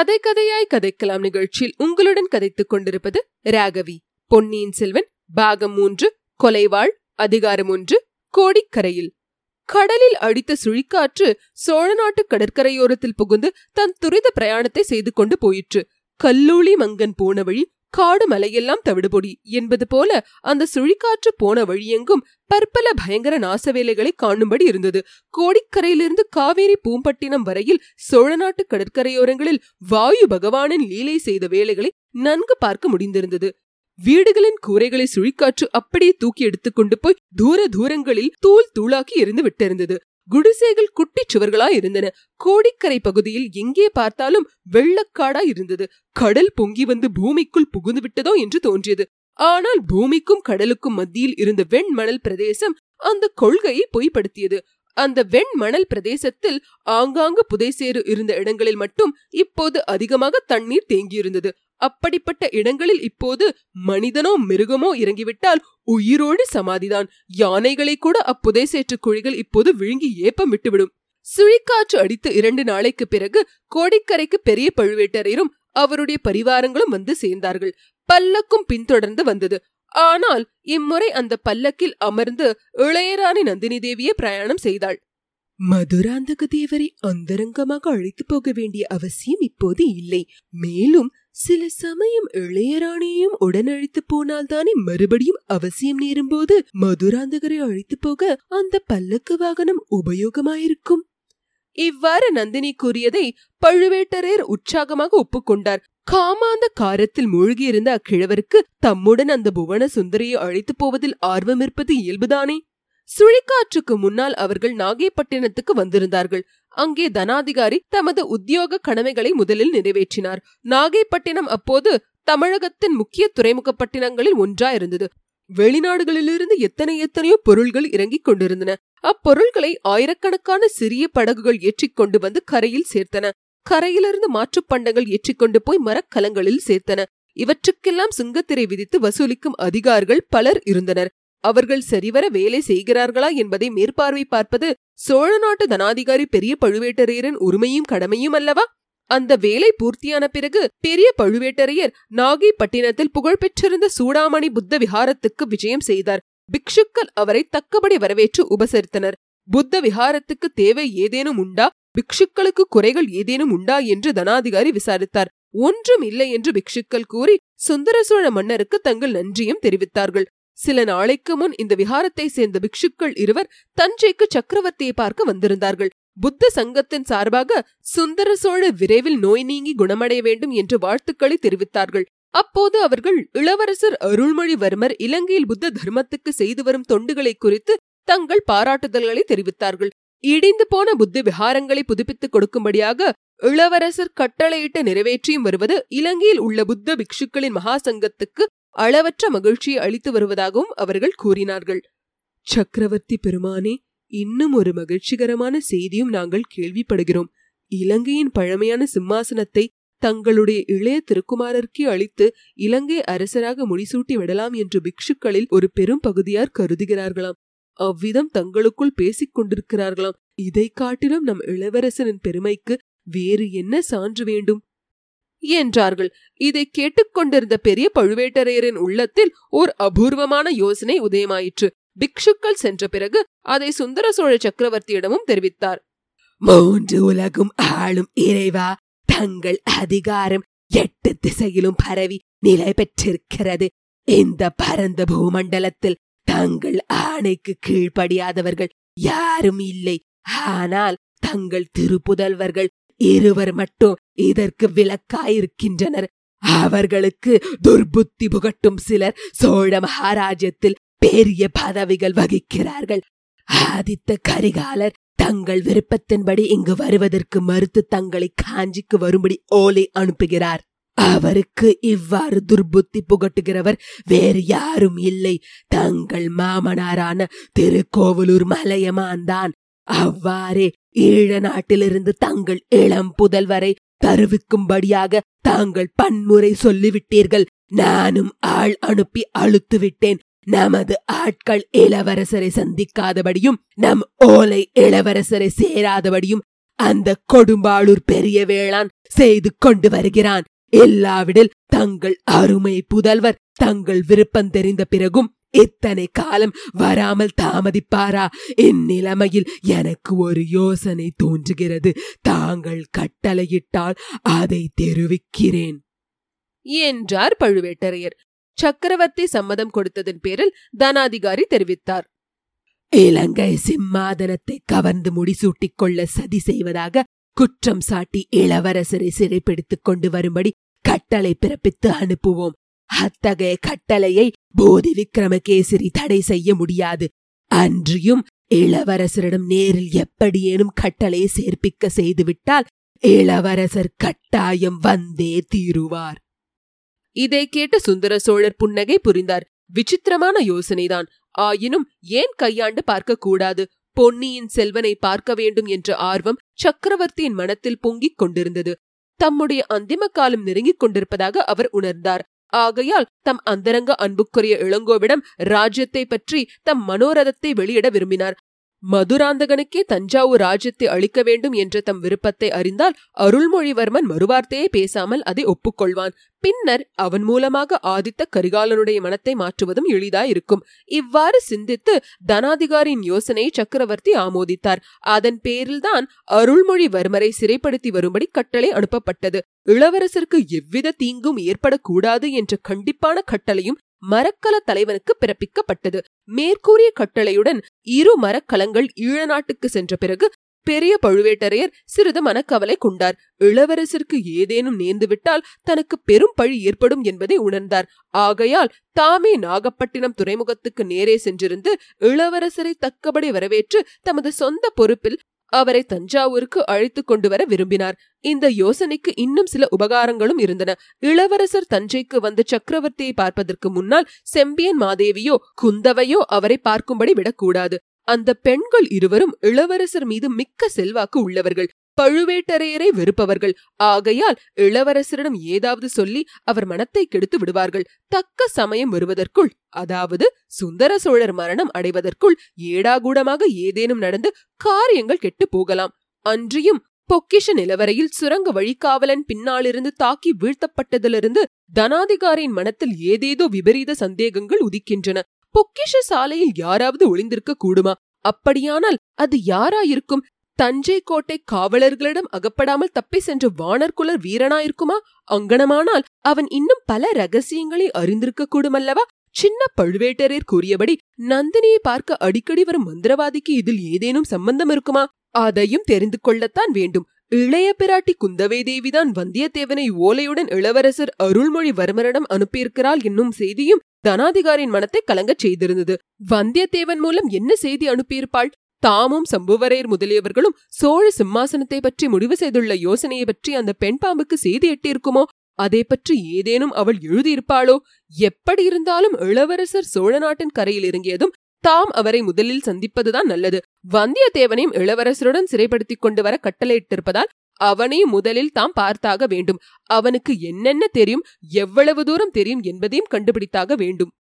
கதை கதையாய் கதைக்கலாம் நிகழ்ச்சியில் உங்களுடன் கதைத்துக் கொண்டிருப்பது ராகவி. பொன்னியின் செல்வன் பாகம் மூன்று கொலைவாள் அதிகாரம் ஒன்று கோடிக்கரையில். கடலில் அடித்த சுழிக்காற்று சோழ நாட்டு கடற்கரையோரத்தில் புகுந்து தன் துரித பிரயாணத்தை செய்து கொண்டு போயிற்று. கல்லூளி மங்கன் போன வழி காடு மலையெல்லாம் தவிடுபொடி என்பது போல அந்த சுழிக்காற்று போன வழியெங்கும் பற்பல பயங்கர நாசவேலைகளை காணும்படி இருந்தது. கோடிக்கரையிலிருந்து காவேரி பூம்பட்டினம் வரையில் சோழ நாட்டு கடற்கரையோரங்களில் வாயு பகவானின் லீலை செய்த வேலைகளை நன்கு பார்க்க முடிந்திருந்தது. வீடுகளின் கூரைகளை சுழிக்காற்று அப்படியே தூக்கி எடுத்துக்கொண்டு போய் தூர தூரங்களில் தூள் தூளாக்கி இருந்து விட்டிருந்தது. குடிசைகள் குட்டிச் சுவர்களாய் இருந்தன. கோடிக்கரை பகுதியில் எங்கே பார்த்தாலும் வெள்ளக்காடா இருந்தது. கடல் பொங்கி வந்து பூமிக்குள் புகுந்து விட்டதோ என்று தோன்றியது. ஆனால் பூமிக்கும் கடலுக்கும் மத்தியில் இருந்த வெண்மணல் பிரதேசம் அந்த கொள்கையை பொய்ப்படுத்தியது. அந்த வெண்மணல் பிரதேசத்தில் ஆங்காங்கு புதைசேறு இருந்த இடங்களில் மட்டும் இப்போது அதிகமாக தண்ணீர் தேங்கியிருந்தது. அப்படிப்பட்ட இடங்களில் இப்போது மனிதனோ மிருகமோ இறங்கிவிட்டால் உயிரோடு சமாதிதான். யானைகளை கூட அப்புதைசேற்று குழிகள் இப்போது விழுங்கி ஏப்பம் விட்டுவிடும். சுழிக்காற்று அடித்து இரண்டு நாளைக்கு பிறகு கோடிக்கரைக்கு பெரிய பழுவேட்டரையரும் அவருடைய பரிவாரங்களும் வந்து சேர்ந்தார்கள். பல்லக்கும் பின்தொடர்ந்து வந்தது. ஆனால் இம்முறை அந்த பல்லக்கில் அமர்ந்து இளையராணி நந்தினி தேவியே பிரயாணம் செய்தாள். மதுராந்தக தேவரை அந்தரங்கமாக அழைத்து போக வேண்டிய அவசியம் இப்போது இல்லை. மேலும் சில சமயம் இளையராணியையும் உடன் அழைத்து போனால்தானே மறுபடியும் அவசியம் நேரும்போது மதுராந்தகரை அழைத்து போக அந்த பல்லக்கு வாகனம் உபயோகமாயிருக்கும். இவ்வாறு நந்தினி கூறியதை பழுவேட்டரையர் உற்சாகமாக ஒப்புக்கொண்டார். காமாந்த காரத்தில் மூழ்கியிருந்த அக்கிழவருக்கு தம்முடன் அந்த புவன சுந்தரியை அழைத்து போவதில் ஆர்வம் இருப்பது இயல்புதானே? சுழிக்காற்றுக்கு முன்னால் அவர்கள் நாகைப்பட்டினத்துக்கு வந்திருந்தார்கள். அங்கே தனாதிகாரி தமது உத்தியோக கடமைகளை முதலில் நிறைவேற்றினார். நாகைப்பட்டினம் அப்போது தமிழகத்தின் முக்கிய துறைமுகப்பட்டினங்களில் ஒன்றாயிருந்தது வெளிநாடுகளிலிருந்து எத்தனை எத்தனையோ பொருள்கள் இறங்கிக் கொண்டிருந்தன. அப்பொருள்களை ஆயிரக்கணக்கான சிறிய படகுகள் ஏற்றிக்கொண்டு வந்து கரையில் சேர்த்தன. கரையிலிருந்து மாற்றுப் பண்டங்கள் ஏற்றிக்கொண்டு போய் மரக்கலங்களில் சேர்த்தன. இவற்றுக்கெல்லாம் சுங்கத்திரை விதித்து வசூலிக்கும் அதிகாரிகள் பலர் இருந்தனர். அவர்கள் சரிவர வேலை செய்கிறார்களா என்பதை மேற்பார்வை பார்ப்பது சோழ நாட்டு தனாதிகாரி பெரிய பழுவேட்டரையரின் உரிமையும் கடமையும் அல்லவா? அந்த வேலை பூர்த்தியான பிறகு பெரிய பழுவேட்டரையர் நாகைப்பட்டினத்தில் புகழ்பெற்றிருந்த சூடாமணி புத்த விஹாரத்துக்கு விஜயம் செய்தார். பிக்ஷுக்கள் அவரை தக்கபடி வரவேற்று உபசரித்தனர். புத்த விஹாரத்துக்கு தேவை ஏதேனும் உண்டா? பிக்ஷுக்களுக்கு குறைகள் ஏதேனும் உண்டா என்று தனாதிகாரி விசாரித்தார். ஒன்றும் இல்லை என்று பிக்ஷுக்கள் கூறி சுந்தர சோழ மன்னருக்கு தங்கள் நன்றியும் தெரிவித்தார்கள். சில நாளைக்கு முன் இந்த விஹாரத்தை சேர்ந்த பிக்ஷுக்கள் இருவர் தஞ்சைக்கு சக்கரவர்த்தியை பார்க்க வந்திருந்தார்கள். புத்த சங்கத்தின் சார்பாக சுந்தர சோழ விரைவில் நோய் நீங்கி குணமடைய வேண்டும் என்று வாழ்த்துக்களை தெரிவித்தார்கள். அப்போது அவர்கள் இளவரசர் அருள்மொழிவர்மர் இலங்கையில் புத்த தர்மத்துக்கு செய்து வரும் தொண்டுகளை குறித்து தங்கள் பாராட்டுதல்களை தெரிவித்தார்கள். இடிந்து போன புத்த விஹாரங்களை புதுப்பித்துக் கொடுக்கும்படியாக இளவரசர் கட்டளையிட்டு நிறைவேற்றியும் வருவது இலங்கையில் உள்ள புத்த பிக்ஷுக்களின் மகாசங்கத்துக்கு அளவற்ற மகிழ்ச்சியை அளித்து வருவதாகவும் அவர்கள் கூறினார்கள். சக்கரவர்த்தி பெருமானே இன்னும் ஒரு மகிழ்ச்சிகரமான செய்தியும் நாங்கள் கேள்விப்படுகிறோம். இலங்கையின் பழமையான சிம்மாசனத்தை தங்களுடைய இளைய திருக்குமாரர்க்கே அளித்து இலங்கை அரசராக முடிசூட்டி விடலாம் என்று பிக்ஷுக்களில் ஒரு பெரும் பகுதியார் கருதுகிறார்களாம். அவ்விதம் தங்களுக்குள் பேசிக் கொண்டிருக்கிறார்களாம். இதை காட்டிலும் நம் இளவரசனின் பெருமைக்கு வேறு என்ன சான்று வேண்டும்? என்றார்கள். இதை கேட்டுக்கொண்டிருந்த பெரிய பழுவேட்டரையரின் உள்ளத்தில் ஓர் அபூர்வமான யோசனை உதயமாயிற்று. பிக்ஷுக்கள் சென்ற பிறகு அதை சுந்தர சோழ சக்கரவர்த்தியிடமும் தெரிவித்தார். மூன்று உலகும் ஆளும் இறைவா தங்கள் அதிகாரம் எட்டு திசையிலும் பரவி நிலை பெற்றிருக்கிறது. இந்த பரந்த பூமண்டலத்தில் தங்கள் ஆணைக்கு கீழ்ப்படியாதவர்கள் யாரும் இல்லை. ஆனால் தங்கள் திருப்புதல்வர்கள் இருவர் மட்டும் இதற்கு விலக்காயிருக்கின்றனர் அவர்களுக்கு துர்புத்தி புகட்டும் சிலர் சோழ மகாராஜ்யத்தில் பெரிய பதவிகள் வகிக்கிறார்கள். ஆதித்த கரிகாலர் தங்கள் விருப்பத்தின்படி இங்கு வருவதற்கு மறுத்து தங்களை காஞ்சிக்கு வரும்படி ஓலை அனுப்புகிறார். அவருக்கு இவ்வாறு துர்புத்தி புகட்டுகிறவர் வேறு யாரும் இல்லை. தங்கள் மாமனாரான திருக்கோவலூர் மலையமான்தான் அவ்வாறே ஈழ நாட்டிலிருந்து தங்கள் இளம் புதல்வரை தருவிக்கும்படியாக தாங்கள் பன்முறை சொல்லிவிட்டீர்கள். நானும் ஆள் அனுப்பி அழுத்து விட்டேன் நமது ஆட்கள் இளவரசரை சந்திக்காதபடியும் நம் ஓலை இளவரசரை சேராதபடியும் அந்த கொடும்பாளூர் பெரிய வேளான் செய்து கொண்டு வருகிறான். எல்லாவிடில் தங்கள் அருமை புதல்வர் தங்கள் விருப்பம் தெரிந்த பிறகும் இத்தனை காலம் வராமல் தாமதிப்பாரா? இந்நிலைமையில் எனக்கு ஒரு யோசனை தோன்றுகிறது. தாங்கள் கட்டளையிட்டால் அதை தெரிவிக்கிறேன். என்றார் பழுவேட்டரையர். சக்கரவர்த்தி சம்மதம் கொடுத்ததன் பேரில் தனாதிகாரி தெரிவித்தார். இலங்கை சிம்மாதனத்தை கவர்ந்து முடிசூட்டிக் கொள்ள சதி செய்வதாக குற்றம் சாட்டி இளவரசரை சிறைப்பிடித்துக் கொண்டு வரும்படி கட்டளை பிறப்பித்து அனுப்புவோம். அத்தகைய கட்டளையை போதி விக்ரமகேசரி தடை செய்ய முடியாது. அன்றியும் இளவரசரிடம் நேரில் எப்படியேனும் கட்டளை சேர்ப்பிக்க செய்துவிட்டால் இளவரசர் கட்டாயம் வந்தே தீருவார். இதை கேட்ட சுந்தர சோழர் புன்னகை புரிந்தார். விசித்திரமான யோசனைதான். ஆயினும் ஏன் கையாண்டு பார்க்க கூடாது? பொன்னியின் செல்வனை பார்க்க வேண்டும் என்ற ஆர்வம் சக்கரவர்த்தியின் மனத்தில் பொங்கிக் கொண்டிருந்தது. தம்முடைய அந்திம காலம் நெருங்கிக் கொண்டிருப்பதாக அவர் உணர்ந்தார். ஆகையால் தம் அந்தரங்க அன்புக்குரிய இளங்கோவிடம் ராஜ்யத்தை பற்றி தம் மனோரதத்தை வெளியிட விரும்பினார். மதுராந்தகனுக்கே தஞ்சாவூர் ராஜ்யத்தை அளிக்க வேண்டும் என்ற தம் விருப்பத்தை அறிந்தால் அருள்மொழிவர்மன் மறுவார்த்தையே பேசாமல் அதை ஒப்புக்கொள்வான். பின்னர் அவன் மூலமாக ஆதித்த கரிகாலனுடைய மனத்தை மாற்றுவதும் எளிதாயிருக்கும். இவ்வாறு சிந்தித்து தனாதிகாரியின் யோசனையை சக்கரவர்த்தி ஆமோதித்தார். அதன் பேரில்தான் அருள்மொழிவர்மரை சிறைப்படுத்தி வரும்படி கட்டளை அனுப்பப்பட்டது. இளவரசருக்கு எவ்வித தீங்கும் ஏற்படக்கூடாது என்ற கண்டிப்பான கட்டளையும் மரக்கல தலைவனுக்கு பிறப்பிக்கப்பட்டது. மேற்கூறிய கட்டளையுடன் இரு மரக்கலங்கள் ஈழ நாட்டுக்கு சென்ற பிறகு பெரிய பழுவேட்டரையர் சிறிது மனக்கவலை கொண்டார். இளவரசருக்கு ஏதேனும் நேர்ந்துவிட்டால் தனக்கு பெரும் பழி ஏற்படும் என்பதை உணர்ந்தார். ஆகையால் தாமே நாகப்பட்டினம் துறைமுகத்துக்கு நேரே சென்றிருந்து இளவரசரை தக்கபடி வரவேற்று தமது சொந்த பொறுப்பில் அவரை தஞ்சாவூருக்கு அழைத்துக் கொண்டு வர விரும்பினார். இந்த யோசனைக்கு இன்னும் சில உபகாரங்களும் இருந்தன. இளவரசர் தஞ்சைக்கு வந்த சக்கரவர்த்தியை பார்ப்பதற்கு முன்னால் செம்பியன் மாதேவியோ குந்தவையோ அவரை பார்க்கும்படி விடக்கூடாது. அந்த பெண்கள் இருவரும் இளவரசர் மீது மிக்க செல்வாக்கு உள்ளவர்கள். பழுவேட்டரையரை வெறுப்பவர்கள். ஆகையால் இளவரசரிடம் ஏதாவது சொல்லி அவர் மனத்தை கெடுத்து விடுவார்கள். தக்க சமயம் வருவதற்குள் அதாவது சுந்தர சோழர் மரணம் அடைவதற்குள் ஏடாகூடமாக ஏதேனும் நடந்து காரியங்கள் கெட்டு போகலாம். அன்றியும் பொக்கிஷ நிலவரையில் சுரங்க வழிகாவலன் பின்னாலிருந்து தாக்கி வீழ்த்தப்பட்டதிலிருந்து தனாதிகாரியின் மனத்தில் ஏதேதோ விபரீத சந்தேகங்கள் உதிக்கின்றன. பொக்கிஷ சாலையில் யாராவது ஒளிந்திருக்க கூடுமா? அப்படியானால் அது யாராயிருக்கும்? தஞ்சை கோட்டை காவலர்களிடம் அகப்படாமல் தப்பி சென்ற வானர்குலர் வீரனாயிருக்குமா அங்கனமானால் அவன் இன்னும் பல ரகசியங்களை அறிந்திருக்க கூடுமல்லவா? சின்ன பழுவேட்டரையர் கூறியபடி நந்தினியை பார்க்க அடிக்கடி வரும் மந்திரவாதிக்கு இதில் ஏதேனும் சம்பந்தம் இருக்குமா? அதையும் தெரிந்து கொள்ளத்தான் வேண்டும். இளைய பிராட்டி குந்தவை தேவிதான் வந்தியத்தேவனை ஓலையுடன் இளவரசர் அருள்மொழிவர்மரிடம் அனுப்பியிருக்கிறாள் என்னும் செய்தியும் தனாதிகாரியின் மனத்தை கலங்கச் செய்திருந்தது. வந்தியத்தேவன் மூலம் என்ன செய்தி அனுப்பியிருப்பாள்? தாமும் சம்புவரையர் முதலியவர்களும் சோழ சிம்மாசனத்தை பற்றி முடிவு செய்துள்ள யோசனையை பற்றி அந்த பெண் பாம்புக்கு செய்தி எட்டியிருக்குமோ? அதை பற்றி ஏதேனும் அவள் எழுதியிருப்பாளோ? எப்படி இருந்தாலும் இளவரசர் சோழ நாட்டின் கரையில் இறங்கியதும் தாம் அவரை முதலில் சந்திப்பதுதான் நல்லது. வந்தியத்தேவனையும் இளவரசருடன் சிறைப்படுத்திக் கொண்டு வர கட்டளையிட்டிருப்பதால் அவனையும் முதலில் தாம் பார்த்தாக வேண்டும். அவனுக்கு என்னென்ன தெரியும் எவ்வளவு தூரம் தெரியும் என்பதையும் கண்டுபிடித்தாக வேண்டும்.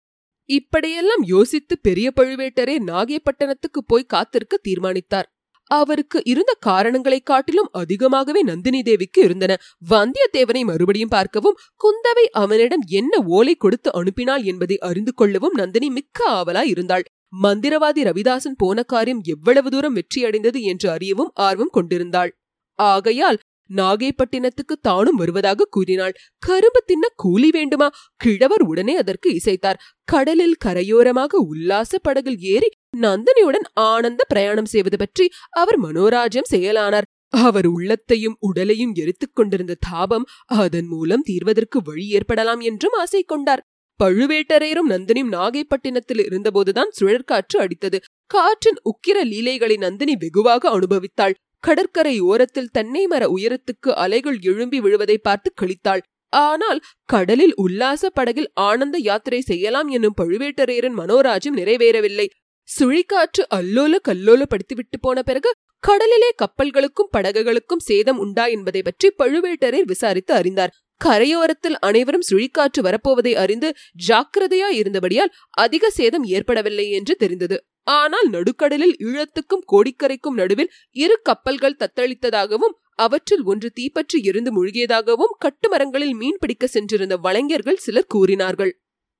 இப்படியெல்லாம் யோசித்து பெரிய பழுவேட்டரே நாகைப்பட்டணத்துக்கு போய் காத்திருக்க தீர்மானித்தார். அவருக்கு இருந்த காரணங்களைக் காட்டிலும் அதிகமாகவே நந்தினி தேவிக்கு இருந்தன. வந்தியத்தேவனை மறுபடியும் பார்க்கவும் குந்தவை அவனிடம் என்ன ஓலை கொடுத்து அனுப்பினாள் என்பதை அறிந்து கொள்ளவும் நந்தினி மிக்க ஆவலாய் இருந்தாள். மந்திரவாதி ரவிதாசன் போன காரியம் எவ்வளவு தூரம் வெற்றியடைந்தது என்று அறியவும் ஆர்வம் கொண்டிருந்தாள். ஆகையால் நாகைப்பட்டினத்துக்கு தானும் வருவதாக கூறினாள். கரும்பு தின்ன கூலி வேண்டுமா? கிழவர் உடனே அதற்கு இசைத்தார். கடலில் கரையோரமாக உல்லாச படகில் ஏறி நந்தினியுடன் ஆனந்த பிரயாணம் செய்வது பற்றி அவர் மனோராஜ்யம் செயலானார் அவர் உள்ளத்தையும் உடலையும் எரித்துக் கொண்டிருந்த தாபம் அதன் மூலம் தீர்வதற்கு வழி ஏற்படலாம் என்றும் ஆசை கொண்டார். பழுவேட்டரையரும் நந்தினியும் நாகைப்பட்டினத்தில் இருந்தபோதுதான் சுழற்காற்று அடித்தது. காற்றின் உக்கிர லீலைகளை நந்தினி வெகுவாக அனுபவித்தாள். கடற்கரை ஓரத்தில் தென்னை மர உயரத்துக்கு அலைகள் எழும்பி விழுவதை பார்த்து கழித்தாள். ஆனால் கடலில் உல்லாச படகில் ஆனந்த யாத்திரை செய்யலாம் என்னும் பழுவேட்டரையரின் மனோராஜ்யம் நிறைவேறவில்லை. சுழிக்காற்று அல்லோல கல்லோல படுத்திவிட்டு போன பிறகு கடலிலே கப்பல்களுக்கும் படகுகளுக்கும் சேதம் உண்டா என்பதை பற்றி பழுவேட்டரையர் விசாரித்து அறிந்தார். கரையோரத்தில் அனைவரும் சுழிக்காற்று வரப்போவதை அறிந்து ஜாக்கிரதையா இருந்தபடியால் அதிக சேதம் ஏற்படவில்லை என்று தெரிந்தது. ஆனால் நடுக்கடலில் ஈழத்துக்கும் கோடிக்கரைக்கும் நடுவில் இரு கப்பல்கள் தத்தளித்ததாகவும் அவற்றில் ஒன்று தீப்பற்றி இருந்து முழுகியதாகவும் கட்டுமரங்களில் மீன் பிடிக்க சென்றிருந்த வளைஞர்கள் சிலர் கூறினார்கள்.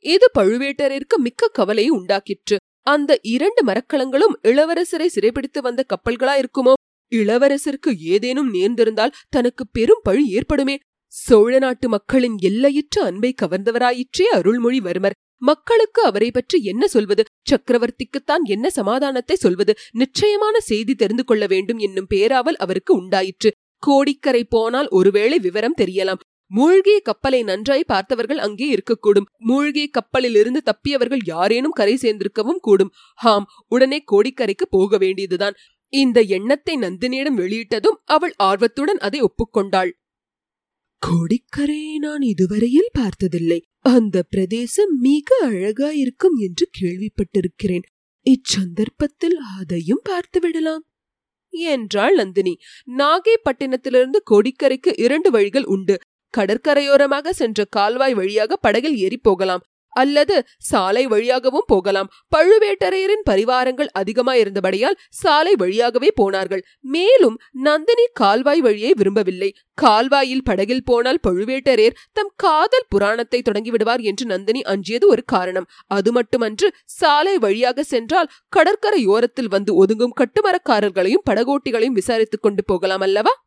இது பழுவேட்டரிற்கு மிக்க கவலையை உண்டாக்கிற்று. அந்த இரண்டு மரக்கலங்களும் இளவரசரை சிறைபிடித்து வந்த கப்பல்களா இருக்குமோ இளவரசருக்கு ஏதேனும் நேர்ந்திருந்தால் தனக்கு பெரும் பழி ஏற்படுமே? சோழ நாட்டு மக்களின் எல்லையற்ற அன்பை கவர்ந்தவராயிற்றே அருள்மொழிவர்மர். மக்களுக்கு அவரை பற்றி என்ன சொல்வது? சக்கரவர்த்திக்குத்தான் என்ன சமாதானத்தை சொல்வது? நிச்சயமான செய்தி தெரிந்து கொள்ள வேண்டும் என்னும் பேராவல் அவருக்கு உண்டாயிற்று. கோடிக்கரை போனால் ஒருவேளை விவரம் தெரியலாம். மூழ்கிய கப்பலை நன்றாய் பார்த்தவர்கள் அங்கே இருக்கக்கூடும். மூழ்கிய கப்பலிலிருந்து தப்பியவர்கள் யாரேனும் கரை சேர்ந்திருக்கவும் கூடும். ஹாம் உடனே கோடிக்கரைக்கு போக வேண்டியதுதான். இந்த எண்ணத்தை நந்தினியிடம் வெளியிட்டதும் அவள் ஆர்வத்துடன் அதை ஒப்புக்கொண்டாள். கோடிக்கரையை நான் இதுவரையில் பார்த்ததில்லை. அந்த பிரதேசம் மிக அழகாயிருக்கும் என்று கேள்விப்பட்டிருக்கிறேன். இச்சந்தர்ப்பத்தில் அதையும் பார்த்துவிடலாம் என்றாள் நந்தினி. நாகைப்பட்டினத்திலிருந்து கொடிக்கரைக்கு இரண்டு வழிகள் உண்டு. கடற்கரையோரமாக சென்ற கால்வாய் வழியாக படகில் ஏறி போகலாம். அல்லது சாலை வழியாகவும் போகலாம். பழுவேட்டரையரின் பரிவாரங்கள் அதிகமாயிருந்தபடியால் சாலை வழியாகவே போனார்கள். மேலும் நந்தினி கால்வாய் வழியை விரும்பவில்லை. கால்வாயில் படகில் போனால் பழுவேட்டரையர் தம் காதல் புராணத்தை தொடங்கிவிடுவார் என்று நந்தினி அஞ்சியது ஒரு காரணம். அது மட்டுமன்று சாலை வழியாக சென்றால் கடற்கரையோரத்தில் வந்து ஒதுங்கும் கட்டுமரக்காரர்களையும் படகோட்டிகளையும் விசாரித்துக் கொண்டு போகலாம் அல்லவா?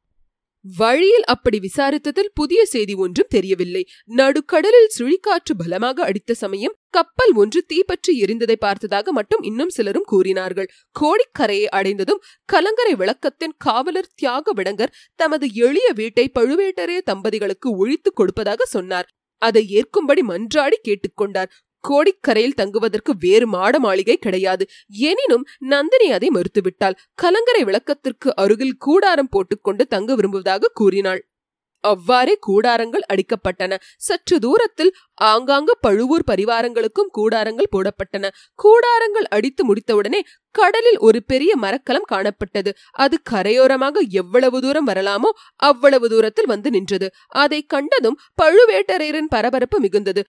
வழியில் அப்படி விசாரித்ததில் புதிய செய்தி ஒன்றும் தெரியவில்லை. நடுக்கடலில் சுழிக்காற்று பலமாக அடித்த சமயம் கப்பல் ஒன்று தீப்பற்றி எரிந்ததை பார்த்ததாக மட்டும் இன்னும் சிலரும் கூறினார்கள். கோடிக்கரையை அடைந்ததும் கலங்கரை விளக்கத்தின் காவலர் தியாக விடங்கர் தமது எளிய வீட்டை பழுவேட்டரைய தம்பதிகளுக்கு ஒழித்துக் கொடுப்பதாக சொன்னார். அதை ஏற்கும்படி மன்றாடி கேட்டுக்கொண்டார். கோடிக்கரையில் தங்குவதற்கு வேறு மாட மாளிகை கிடையாது. எனினும் நந்தினி அதை மறுத்துவிட்டாள். கலங்கரை விளக்கத்திற்கு அருகில் கூடாரம் போட்டுக்கொண்டு தங்க விரும்புவதாக கூறினாள். அவ்வாறே கூடாரங்கள் அடிக்கப்பட்டன. சற்று தூரத்தில் ஆங்காங்கு பழுவூர் பரிவாரங்களுக்கும் கூடாரங்கள் போடப்பட்டன. கூடாரங்கள் அடித்து முடித்தவுடனே கடலில் ஒரு பெரிய மரக்கலம் காணப்பட்டது. அது கரையோரமாக எவ்வளவு தூரம் வரலாமோ அவ்வளவு தூரத்தில் வந்து நின்றது. அதை கண்டதும் பழுவேட்டரையரின் பரபரப்பு மிகுந்தது.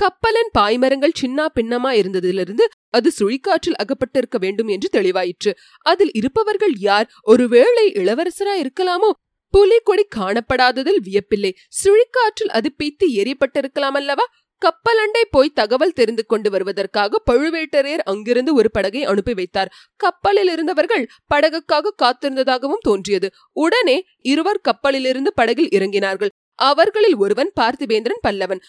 கப்பலின் பாய்மரங்கள் சின்னா பின்னமா இருந்ததிலிருந்து அது சுழிக்காற்றில் அகப்பட்டிருக்க வேண்டும் என்று தெளிவாயிற்று. அதில் இருப்பவர்கள் யார்? ஒருவேளை இளவரசரா இருக்கலாமோ? புலிக்கொடி காணப்படாததில் வியப்பில்லை. சுழிக்காற்றில் அது பீத்து எரியப்பட்டிருக்கலாம் அல்லவா? கப்பலண்டை போய் தகவல் தெரிந்து கொண்டு வருவதற்காக பழுவேட்டரையர் அங்கிருந்து ஒரு படகை அனுப்பி வைத்தார். கப்பலில் இருந்தவர்கள் படகுக்காக காத்திருந்ததாகவும் தோன்றியது. உடனே இருவர் கப்பலிலிருந்து படகில் இறங்கினார்கள். அவர்களில் ஒருவன் பார்த்திபேந்திரன் பல்லவன்.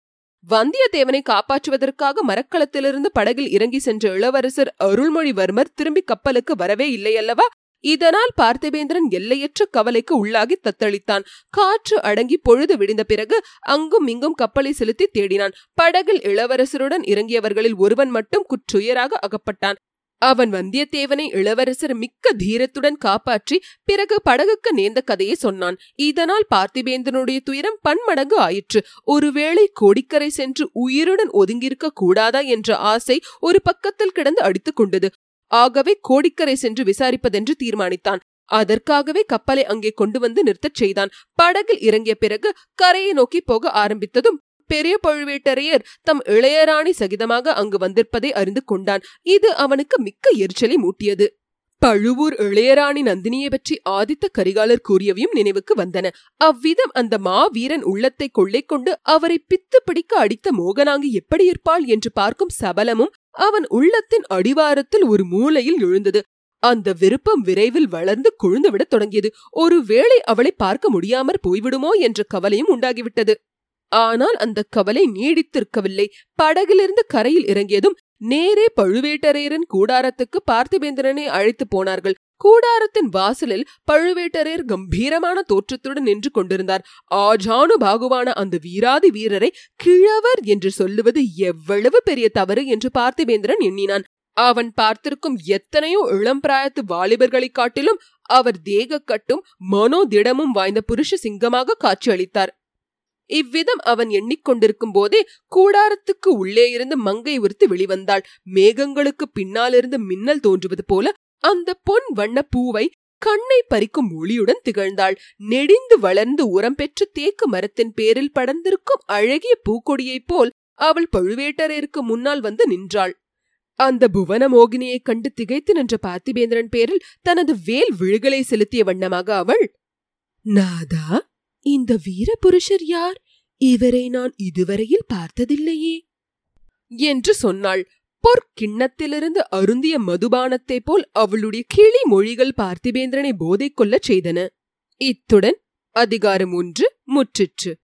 வந்தியத்தேவனை காப்பாற்றுவதற்காக மரக்களத்திலிருந்து படகில் இறங்கி சென்ற இளவரசர் அருள்மொழிவர்மர் திரும்பி கப்பலுக்கு வரவே இல்லையல்லவா? இதனால் பார்த்திபேந்திரன் எல்லையற்ற கவலைக்கு உள்ளாகி தத்தளித்தான். காற்று அடங்கி பொழுது விடிந்த பிறகு அங்கும் இங்கும் கப்பலை செலுத்தி தேடினான். படகில் இளவரசருடன் இறங்கியவர்களில் ஒருவன் மட்டும் குற்றுயராக அகப்பட்டான். அவன் வந்தியத்தேவனை இளவரசர் மிக்க தீரத்துடன் காப்பாற்றி பிறகு படகுக்கு நேர்ந்த கதையை சொன்னான். இதனால் பார்த்திபேந்திரனுடைய துயரம் பன்மடங்கு ஆயிற்று. ஒருவேளை கோடிக்கரை சென்று உயிருடன் ஒதுங்கியிருக்க கூடாதா என்ற ஆசை ஒரு பக்கத்தில் கிடந்து அடித்துக் கொண்டது. ஆகவே கோடிக்கரை சென்று விசாரிப்பதென்று தீர்மானித்தான். அதற்காகவே கப்பலை அங்கே கொண்டு வந்து நிறுத்தச் செய்தான். படகில் இறங்கிய பிறகு கரையை நோக்கி போக ஆரம்பித்ததும் பெரிய பழுவேட்டரையர் தம் இளையராணி சகிதமாக அங்கு வந்திருப்பதை அறிந்து கொண்டான். இது அவனுக்கு மிக்க எரிச்சலை மூட்டியது. பழுவூர் இளையராணி நந்தினியை பற்றி ஆதித்த கரிகாலர் கூறியவையும் நினைவுக்கு வந்தன. அவ்விதம் அந்த மாவீரன் உள்ளத்தை கொள்ளை கொண்டு அவரை பித்து பிடிக்க அடித்த மோகனாங்கி எப்படி இருப்பாள் என்று பார்க்கும் சபலமும் அவன் உள்ளத்தின் அடிவாரத்தில் ஒரு மூலையில் எழுந்தது. அந்த விருப்பம் விரைவில் வளர்ந்து கொழுந்துவிடத் தொடங்கியது. ஒருவேளை அவளை பார்க்க முடியாமற் போய்விடுமோ என்ற கவலையும் உண்டாகிவிட்டது. ஆனால் அந்த கவலை நீடித்திருக்கவில்லை. படகிலிருந்து கரையில் இறங்கியதும் நேரே பழுவேட்டரையரின் கூடாரத்துக்கு பார்த்திபேந்திரனை அழைத்து போனார்கள். கூடாரத்தின் வாசலில் பழுவேட்டரையர் கம்பீரமான தோற்றத்துடன் நின்று கொண்டிருந்தார். ஆஜானு பாகுவான அந்த வீராதி வீரரை கிழவர் என்று சொல்லுவது எவ்வளவு பெரிய தவறு என்று பார்த்திபேந்திரன் எண்ணினான். அவன் பார்த்திருக்கும் எத்தனையோ இளம் பிராயத்து வாலிபர்களைக் காட்டிலும் அவர் தேகக்கட்டும் மனோதிடமும் வாய்ந்த புருஷ சிங்கமாக காட்சியளித்தார். இவ்விதம் அவன் எண்ணிக்கொண்டிருக்கும் போதே கூடாரத்துக்கு உள்ளே இருந்து மங்கை உறுத்து வெளிவந்தாள். மேகங்களுக்கு பின்னாலிருந்து மின்னல் தோன்றுவது போல அந்த பொன் வண்ண பூவை கண்ணை பறிக்கும் ஒளியுடன் திகழ்ந்தாள். நெடிந்து வளர்ந்து உரம் பெற்ற தேக்கு மரத்தின் பேரில் படர்ந்திருக்கும் அழகிய பூக்கொடியைப் போல் அவள் பழுவேட்டரையருக்கு முன்னால் வந்து நின்றாள். அந்த புவன மோகினியைக் கண்டு திகைத்து நின்ற பார்த்திபேந்திரன் பேரில் தனது வேல் விழுகளை செலுத்திய வண்ணமாக அவள் நாதா இந்த வீர புருஷர் யார்? இவரை நான் இதுவரையில் பார்த்ததில்லையே. என்று சொன்னாள். பொற்கிண்ணத்திலிருந்து அருந்திய மதுபானத்தைப் போல் அவளுடைய கிளி மொழிகள் பார்த்திபேந்திரனை போதை கொள்ளச் செய்தன. இத்துடன் அதிகாரம் ஒன்று முற்றிற்று.